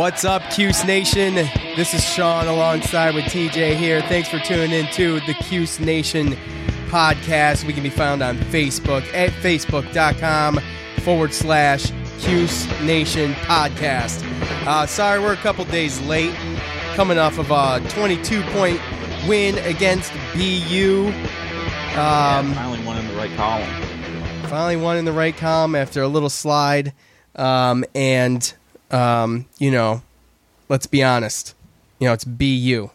What's up, Cuse Nation? This is Sean alongside with TJ here. Thanks for tuning in to the Cuse Nation podcast. We can be found on Facebook at facebook.com forward slash Cuse Nation podcast. Uh, sorry, we're a couple days late, coming off of a 22 point win against BU. Um, yeah, finally one in the right column. Finally one in the right column after a little slide. Um, and um, you know, let's be honest. You know, it's BU.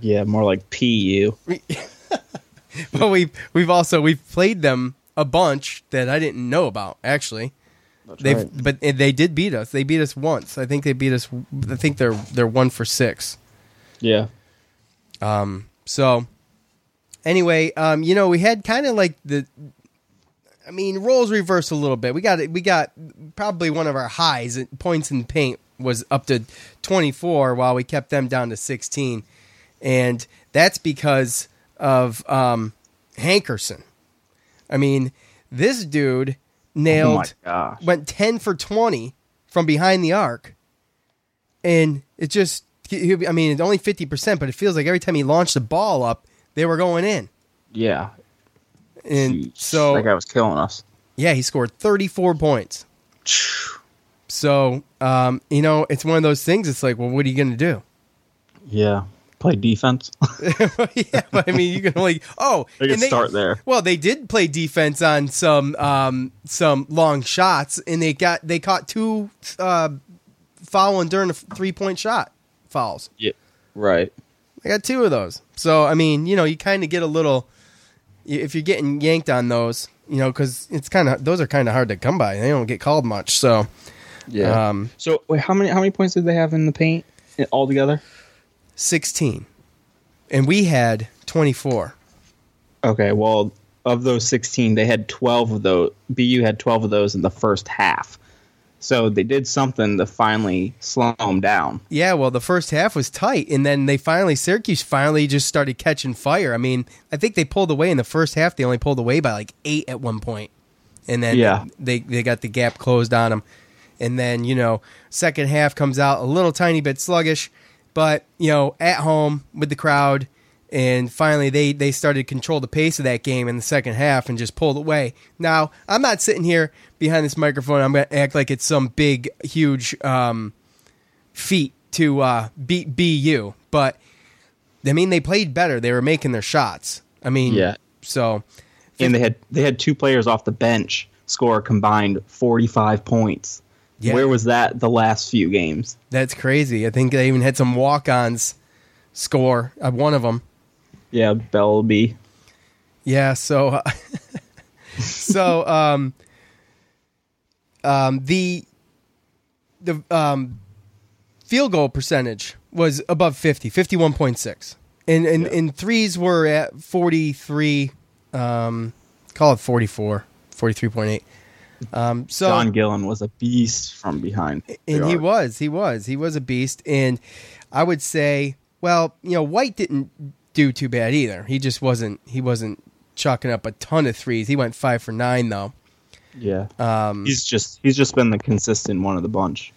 Yeah, more like PU. well, we've we've also we've played them a bunch that I didn't know about actually. They right. but they did beat us. They beat us once. I think they beat us. I think they're they're one for six. Yeah. Um. So. Anyway, um, you know, we had kind of like the I mean, roles reversed a little bit. We got we got probably one of our highs points in paint was up to 24 while we kept them down to 16. And that's because of um, Hankerson. I mean, this dude nailed oh went 10 for 20 from behind the arc. And it just I mean, it's only 50%, but it feels like every time he launched the ball up, they were going in. Yeah, and Jeez, so that guy was killing us. Yeah, he scored 34 points. So, um, you know, it's one of those things. It's like, well, what are you going to do? Yeah, play defense. yeah, but I mean, you can only oh, they can start there. Well, they did play defense on some um, some long shots, and they got they caught two uh, fouling during a three point shot fouls. Yeah, right. I got two of those. So, I mean, you know, you kind of get a little if you're getting yanked on those, you know, because it's kind of those are kind of hard to come by. They don't get called much. So yeah. Um, so wait, how many how many points did they have in the paint all together? Sixteen, and we had twenty four. Okay, well, of those sixteen, they had twelve of those. BU had twelve of those in the first half. So they did something to finally slow them down. Yeah, well, the first half was tight, and then they finally Syracuse finally just started catching fire. I mean, I think they pulled away in the first half. They only pulled away by like eight at one point, and then yeah. they they got the gap closed on them. And then you know, second half comes out a little tiny bit sluggish, but you know, at home with the crowd, and finally they they started to control the pace of that game in the second half and just pulled away. Now I'm not sitting here behind this microphone. I'm going to act like it's some big, huge um, feat to uh, beat BU, but I mean they played better. They were making their shots. I mean, yeah. So, and they had they had two players off the bench score combined 45 points. Yeah. Where was that the last few games? That's crazy. I think they even had some walk-ons score. Uh, one of them. Yeah, Belbey. Yeah. So, uh, so um, um, the the um, field goal percentage was above 50, 51.6. And, and, yeah. and threes were at 43, um, call it 44, 43.8. Um, so John Gillon was a beast from behind. And he was, he was, he was a beast. And I would say, well, you know, White didn't do too bad either. He just wasn't, he wasn't chucking up a ton of threes. He went five for nine though. Yeah. Um, he's just he's just been the consistent one of the bunch.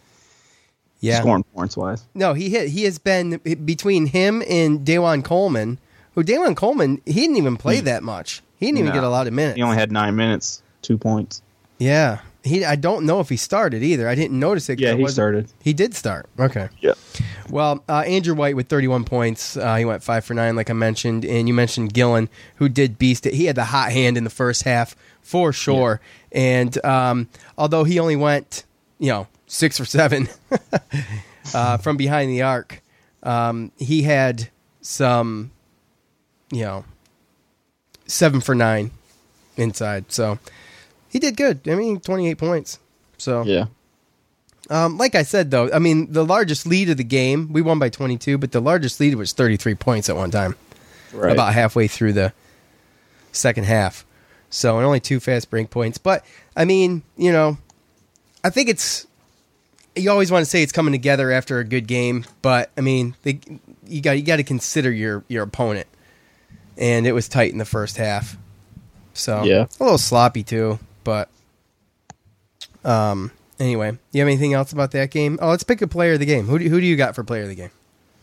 yeah. Scoring points wise. No, he hit. He has been between him and Dajuan Coleman. Who Dajuan Coleman? He didn't even play that much. He didn't even. No. get a lot of minutes. He only had nine minutes, two points. yeah, he. I don't know if he started either. I didn't notice it. Yeah, he started. He did start. Okay. Yeah. Well, uh, Andrew White with 31 points. Uh, he went five for nine, like I mentioned, and you mentioned Gillon, who did beast it. He had the hot hand in the first half for sure. And um, although he only went, you know, six or seven uh, from behind the arc, um, he had some, you know, seven for nine inside. So he did good. I mean, 28 points. So Yeah. um, like I said, though, I mean, the largest lead of the game, we won by 22, but the largest lead was 33 points at one time, Right. about halfway through the second half. So, and only two fast break points. But, I mean, you know, I think it's, you always want to say it's coming together after a good game, but, I mean, they, you got you got to consider your, your opponent. And it was tight in the first half. So, Yeah. a little sloppy, too, but um, anyway, you have anything else about that game? Oh, let's pick a player of the game. Who do, who do you got for player of the game?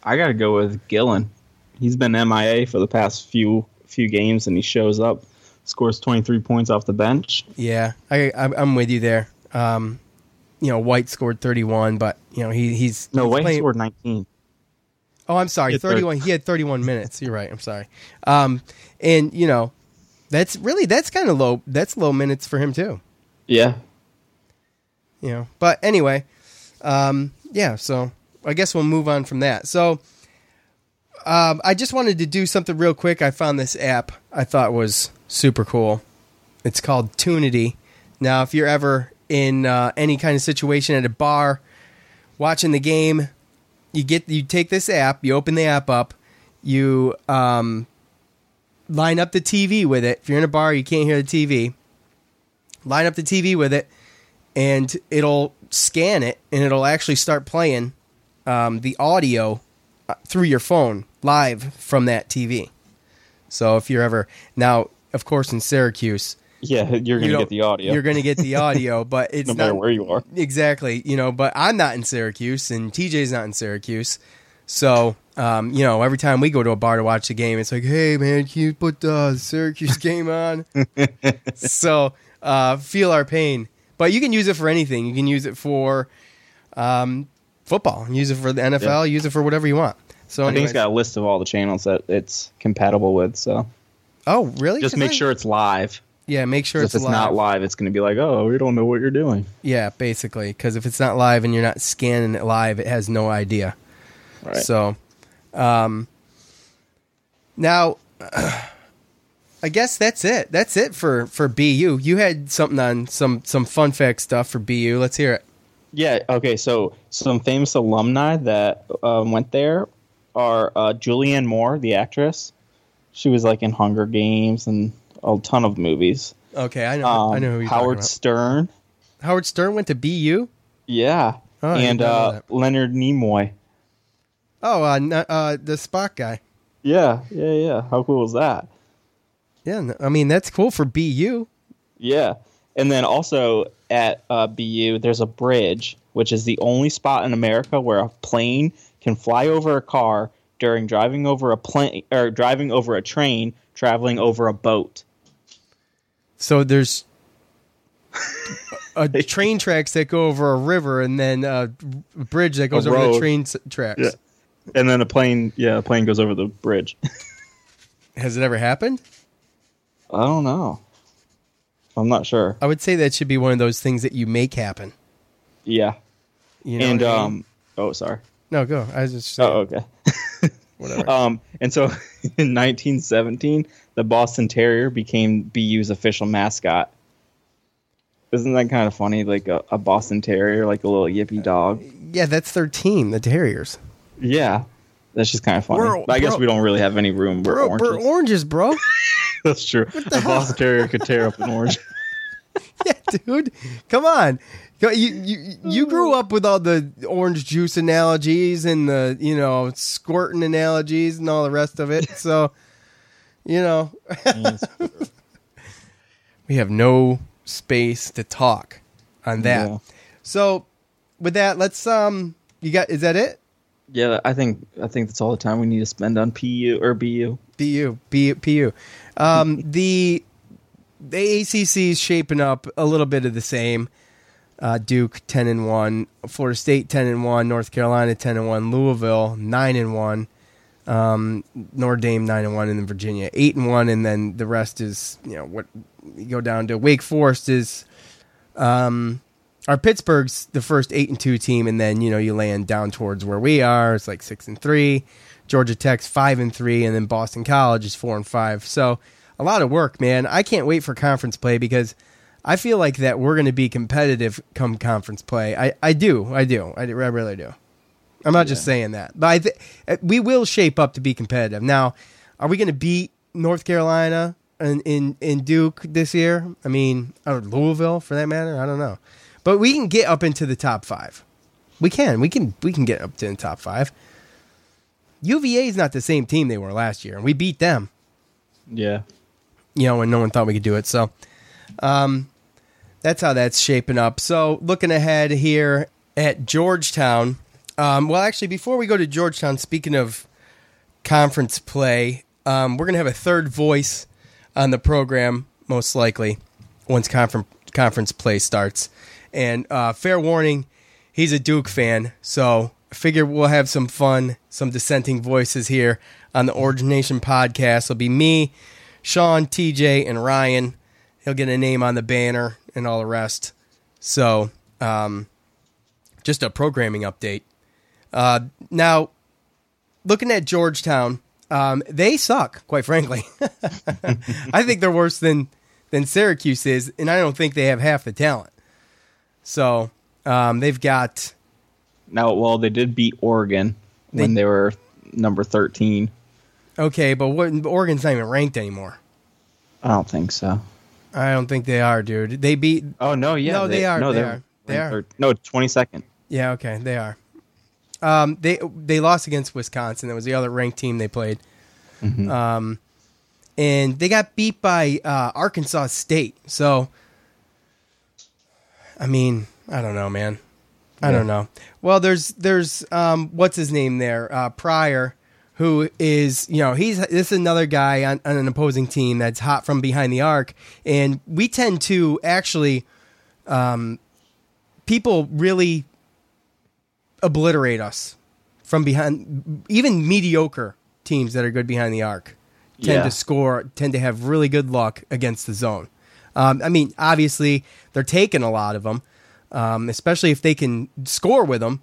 I got to go with Gillon. He's been MIA for the past few few games, and he shows up, scores 23 points off the bench. Yeah, I, I I'm with you there. Um, you know, White scored 31, but you know he he's No, he's White playing- scored 19. Oh, I'm sorry, He had 30 31. He had 31 minutes. You're right. I'm sorry. Um, and you know, that's really that's kind of low. That's low minutes for him too. Yeah. you know. But anyway, um, yeah. So I guess we'll move on from that. So um, I just wanted to do something real quick. I found this app I thought was super cool. It's called Tunity. Now, if you're ever in uh, any kind of situation at a bar, watching the game, you get you take this app, you open the app up, you um, line up the TV with it. If you're in a bar, you can't hear the TV. Line up the TV with it, and it'll scan it and it'll actually start playing um, the audio uh, through your phone live from that TV. So if you're ever now, of course, in Syracuse, Yeah, you're gonna don't- get the audio. You're to get the audio, but it's no matter not where you are. exactly. You know, but I'm not in Syracuse, and TJ's not in Syracuse, so. Um, you know, every time we go to a bar to watch the game, it's like, "Hey, man, can you put the Syracuse game on?" so, uh, feel our pain. But you can use it for anything. You can use it for um, football. Use it for the NFL. Use it for whatever you want. So, I think anyways- he's got a list of all the channels that it's compatible with. So oh, really? Just make I- sure it's live. Yeah, make sure it's, if it's live. not live, it's going to be like, oh, we don't know what you're doing. Yeah, basically, because if it's not live and you're not scanning it live, it has no idea. Right. So, um, now, I guess that's it. That's it for for BU. You had something on some some fun fact stuff for BU. Let's hear it. Yeah. Okay. So some famous alumni that um, went there are uh, Julianne Moore, the actress. She was like in Hunger Games and a ton of movies. Okay, I know. Um, I know who you're Howard about. Stern. Howard Stern went to BU. Yeah. Oh, and uh. Leonard Nimoy. Oh, uh, uh, the Spock guy. Yeah. Yeah. Yeah. How cool is that? Yeah, I mean that's cool for BU. Yeah. And then also at uh, BU, there's a bridge, which is the only spot in America where a plane can fly over a car during driving over a plane or driving over a train traveling over a boat. So there's a train tracks that go over a river, and then a bridge that goes over the train tracks. Yeah. And then a plane, yeah, a plane goes over the bridge. Has it ever happened? I don't know. I'm not sure. I would say that should be one of those things that you make happen. Yeah. You know and I mean? um oh sorry. no, go. I was just saying, Oh, okay. whatever. Um, and so in 1917, the Boston Terrier became BU's official mascot. Isn't that kind of funny? Like a, a Boston Terrier, like a little yippy dog. yeah, that's their team, the Terriers. Yeah, that's just kind of funny. We're- but I guess bro- we don't really have any room. We're Bro, oranges. we're oranges, bro. that's true. The A Boston Terrier could tear up an orange. yeah, dude. Come on. You, you you grew up with all the orange juice analogies and the you know squirting analogies and all the rest of it. So, you know, we have no space to talk on that. Yeah. So with that, let's um you got is that it? Yeah, I think I think that's all the time we need to spend on PU or BU. BU, BU, PU. Um, the the ACC is shaping up a little bit of the same. Uh, Duke ten and one, Florida State ten and one, North Carolina ten and one, Louisville nine and one, um, Notre Dame nine and one, and then Virginia eight and one, and then the rest is you know what you go down to. Wake Forest is, um, our Pittsburgh's the first eight and two team, and then you know you land down towards where we are. It's like six and three. Georgia Tech's five and three, and then Boston College is four and five. So a lot of work, man. I can't wait for conference play because I feel like that we're going to be competitive come conference play. I, I do, I do, I, do, I really do. I'm not just saying that, but I th- we will shape up to be competitive. Now, are we going to beat North Carolina and in in Duke this year? I mean, or Louisville for that matter. I don't know, but we can get up into the top five. We can, we can, we can get up to the top five. UVA is not the same team they were last year, and we beat them. Yeah. You know, and no one thought we could do it. So, um, that's how that's shaping up. So, looking ahead here at Georgetown. Um, well, actually, before we go to Georgetown, speaking of conference play, um, we're gonna have a third voice on the program, most likely, once conference conference play starts. And uh, fair warning, he's a Duke fan, so I figure we'll have some fun, some dissenting voices here on the Orange Nation podcast. It'll be me, Sean, TJ, and Ryan. He'll get a name on the banner and all the rest. So, um, just a programming update. Uh, now, looking at Georgetown, um, they suck, quite frankly. I think they're worse than than Syracuse is, and I don't think they have half the talent. So um, they've got Now, well, they did beat Oregon when They- they were number 13. okay, but what, Oregon's not even ranked anymore. I don't think so. I don't think they are, dude. They beat. Oh, no, yeah. No, they are, No, they they're they are. third- No, 22nd. Yeah, okay, they are. Um, they they lost against Wisconsin. That was the other ranked team they played. Um, and they got beat by uh, Arkansas State. So, I mean, I don't know, man. I don't know. Well, there's there's um, what's his name there, uh, Pryor, who is you know he's this is another guy on, on an opposing team that's hot from behind the arc, and we tend to actually um, people really obliterate us from behind even mediocre teams that are good behind the arc tend Yeah. to score tend to have really good luck against the zone um, i mean obviously they're taking a lot of them um, especially if they can score with them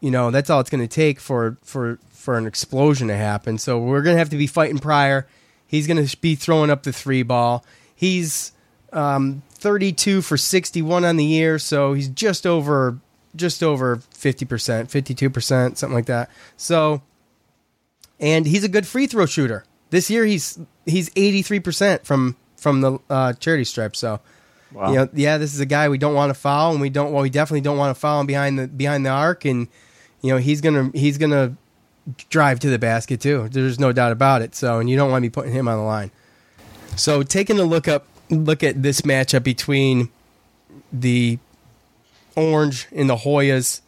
you know that's all it's going to take for for for an explosion to happen. So we're going to have to be fighting Pryor he's going to be throwing up the three ball. He's um, 32 for 61 on the year so he's just over just over 50% 52% something like that. So and he's a good free throw shooter. This year he's he's 83% from from the uh, charity stripe so Wow. you know, yeah, this is a guy we don't want to foul, and we don't. Well, we definitely don't want to foul him behind the behind the arc, and you know he's gonna he's gonna drive to the basket too. There's no doubt about it. So, and you don't want to be putting him on the line. So, taking a look up look at this matchup between the Orange and the Hoyas.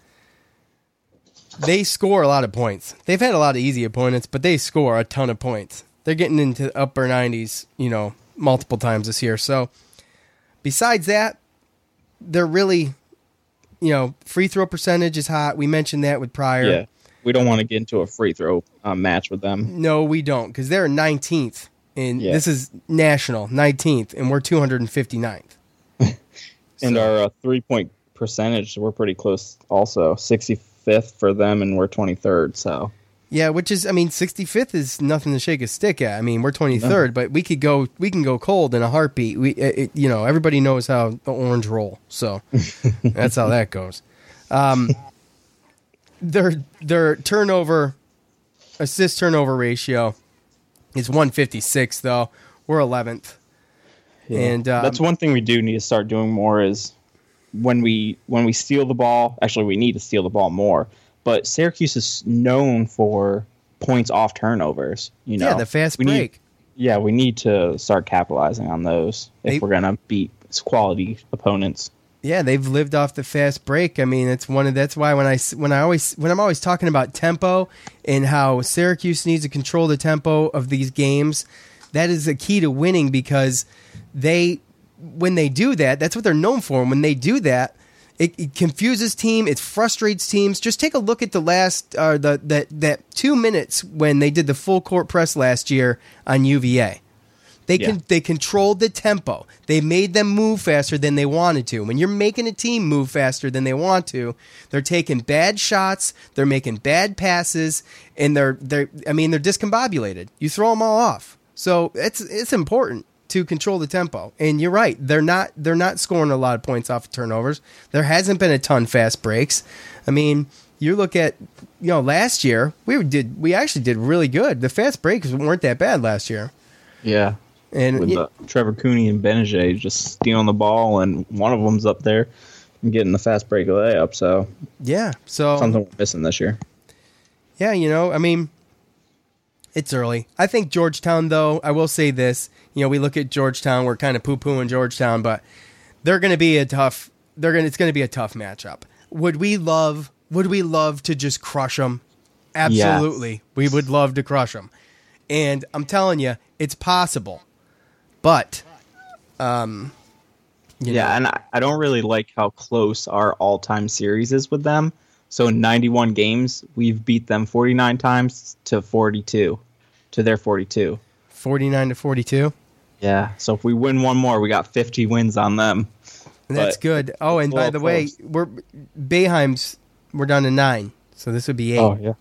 They score a lot of points. They've had a lot of easy opponents, but they score a ton of points. They're getting into the upper 90s, you know, multiple times this year. So, besides that, they're really, you know, free throw percentage is hot. We mentioned that with Pryor. Yeah. We don't want to get into a free throw uh, match with them. No, we don't, because they're 19th, and Yeah. this is national 19th, and we're 259th. And our uh, three point percentage, we're pretty close also. 65th for them, and we're 23rd. So, Yeah, which is, I mean, 65th is nothing to shake a stick at. I mean, we're 23rd, but we could go, we can go cold in a heartbeat. We, it, you know, everybody knows how the Orange roll, so that's how that goes. Um, their their turnover, assist turnover ratio is 156 though. We're 11th. And um, that's one thing we do need to start doing more is when we when we steal the ball. Actually, we need to steal the ball more. But Syracuse is known for points off turnovers. You know, yeah, the fast we need- break. yeah, we need to start capitalizing on those if They- we're gonna beat quality opponents. Yeah, they've lived off the fast break. I mean, it's one of that's why when I when I always when I'm always talking about tempo and how Syracuse needs to control the tempo of these games, that is the key to winning because they when they do that, that's what they're known for. And when they do that, it, it confuses team, it frustrates teams. Just take a look at the last uh, the that that two minutes when they did the full court press last year on UVA. They Yeah. can they controlled the tempo. They made them move faster than they wanted to. When you're making a team move faster than they want to, they're taking bad shots, they're making bad passes, and they're they're I mean they're discombobulated. You throw them all off. So it's it's important to control the tempo. And you're right, they're not they're not scoring a lot of points off of turnovers. There hasn't been a ton fast breaks. I mean, you look at you know last year we did we actually did really good. The fast breaks weren't that bad last year. Yeah. And With y- uh, Trevor Cooney and Gbinije just stealing the ball, and one of them's up there and getting the fast break layup. So Yeah. So something we're missing this year. yeah, you know, I mean, it's early. I think Georgetown, though, I will say this. You know, we look at Georgetown, we're kind of poo pooing Georgetown, but they're going to be a tough. They're going. to It's going to be a tough matchup. Would we love? Would we love to just crush them? Absolutely, we would love to crush them. And I'm telling you, it's possible. But, um, you yeah, know, and I, I don't really like how close our all-time series is with them. So in 91 games, we've beat them 49 times to 42, to their 42. 49 to 42. Yeah. So if we win one more, we got 50 wins on them. That's But good. Oh, and by the way, we're Boeheim's. We're down to nine, so this would be eight. Oh yeah.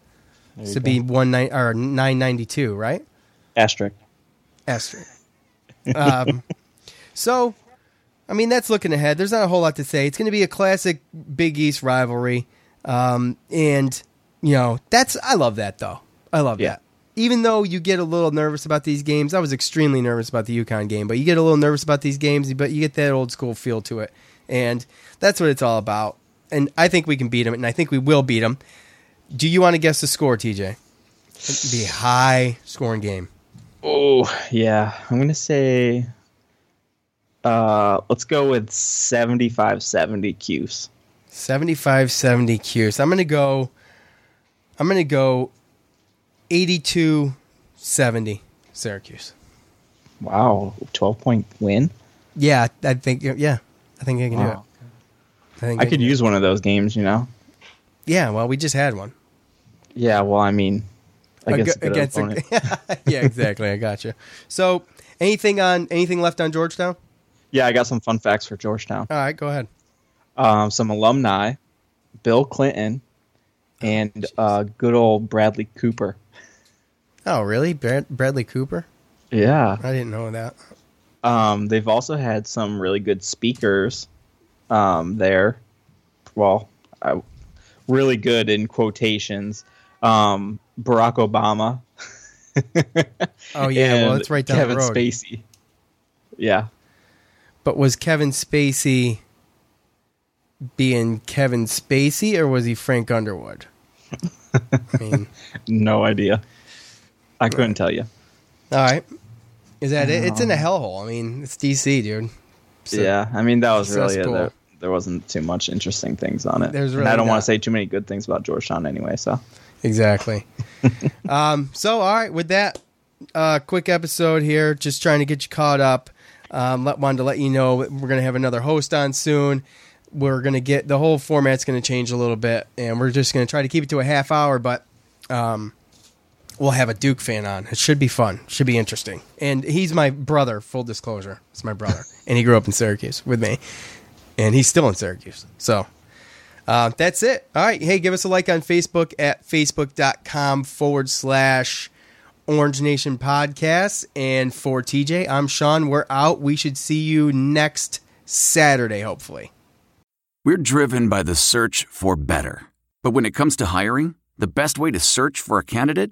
this would be one nine or nine ninety two, right? Asterisk. Esther. Um, so, I mean, that's looking ahead. There's not a whole lot to say. It's going to be a classic Big East rivalry, um, and you know that's I love that though. I love Yeah. that. Even though you get a little nervous about these games, I was extremely nervous about the UConn game, but you get a little nervous about these games, but you get that old school feel to it, and that's what it's all about. And I think we can beat them, and I think we will beat them. Do you want to guess the score, TJ? It'd be a high scoring game. Oh yeah, I'm gonna say. Uh, let's go with 75-70 Cuse. 75 70 Cuse. I'm going to go I'm going to go 82 70 Syracuse. Wow, 12 point win. Yeah, I think yeah. I think I can do it. I think I could can do it. use one of those games, you know. Yeah, well, we just had one. Yeah, well, I mean, against, Ag- a good opponent. a, Yeah, exactly. I got you. So, anything on anything left on Georgetown? yeah, I got some fun facts for Georgetown. All right, go ahead. Um, some alumni, Bill Clinton, and uh, good old Bradley Cooper. Oh, really? Brad- Bradley Cooper? Yeah. I didn't know that. Um, they've also had some really good speakers um, there. Well, I, really good in quotations. Um, Barack Obama. Oh yeah, well, it's right down Kevin the road. Spacey. Yeah. But was Kevin Spacey being Kevin Spacey or was he Frank Underwood? I mean, No idea. I couldn't tell you. all right. Is that it? It's in a hellhole. I mean, it's DC, dude. So- yeah, I mean that was really it. There, there wasn't too much interesting things on it. There's And really I don't want to say too many good things about Georgetown anyway. So Exactly. um, so, all right, with that uh, quick episode here, just trying to get you caught up. Um, let, wanted to let you know we're going to have another host on soon. We're going to get the whole format's going to change a little bit, and we're just going to try to keep it to a half hour, but um, we'll have a Duke fan on. It should be fun. Should be interesting. And he's my brother. Full disclosure, it's my brother, and he grew up in Syracuse with me, and he's still in Syracuse. So uh, that's it. All right. Hey, give us a like on Facebook at facebook.com forward slash Orange Nation Podcast. And for TJ, I'm Sean. We're out. We should see you next Saturday, hopefully. We're driven by the search for better. But when it comes to hiring, the best way to search for a candidate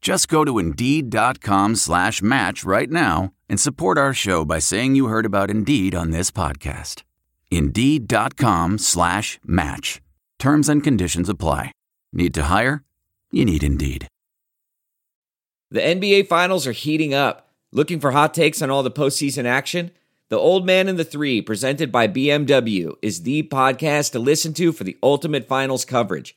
Just go to Indeed.com slash match right now and support our show by saying you heard about Indeed on this podcast. Indeed.com slash match. Terms and conditions apply. Need to hire? You need Indeed. The NBA Finals are heating up. Looking for hot takes on all the postseason action? The Old Man and the Three, presented by BMW, is the podcast to listen to for the ultimate finals coverage.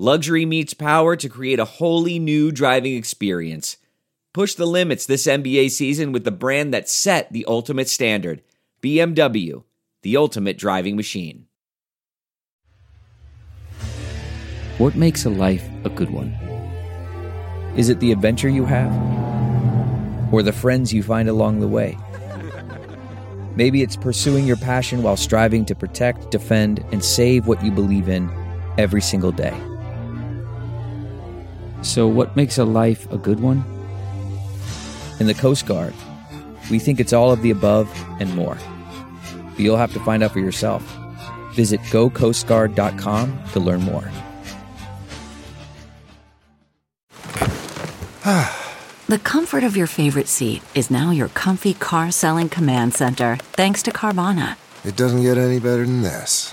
Luxury meets power to create a wholly new driving experience. Push the limits this NBA season with the brand that set the ultimate standard BMW, the ultimate driving machine. What makes a life a good one? Is it the adventure you have? Or the friends you find along the way? Maybe it's pursuing your passion while striving to protect, defend, and save what you believe in every single day. So, what makes a life a good one? In the Coast Guard, we think it's all of the above and more. But you'll have to find out for yourself. Visit gocoastguard.com to learn more. The comfort of your favorite seat is now your comfy car selling command center, thanks to Carvana. It doesn't get any better than this.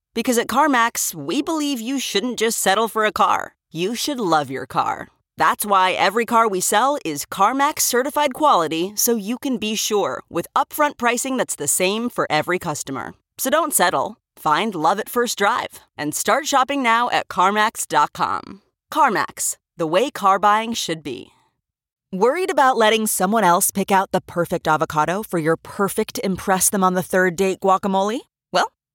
Because at CarMax, we believe you shouldn't just settle for a car, you should love your car. That's why every car we sell is CarMax certified quality so you can be sure with upfront pricing that's the same for every customer. So don't settle. Find love at first drive and start shopping now at CarMax.com. CarMax, the way car buying should be. Worried about letting someone else pick out the perfect avocado for your perfect Impress Them on the Third Date guacamole?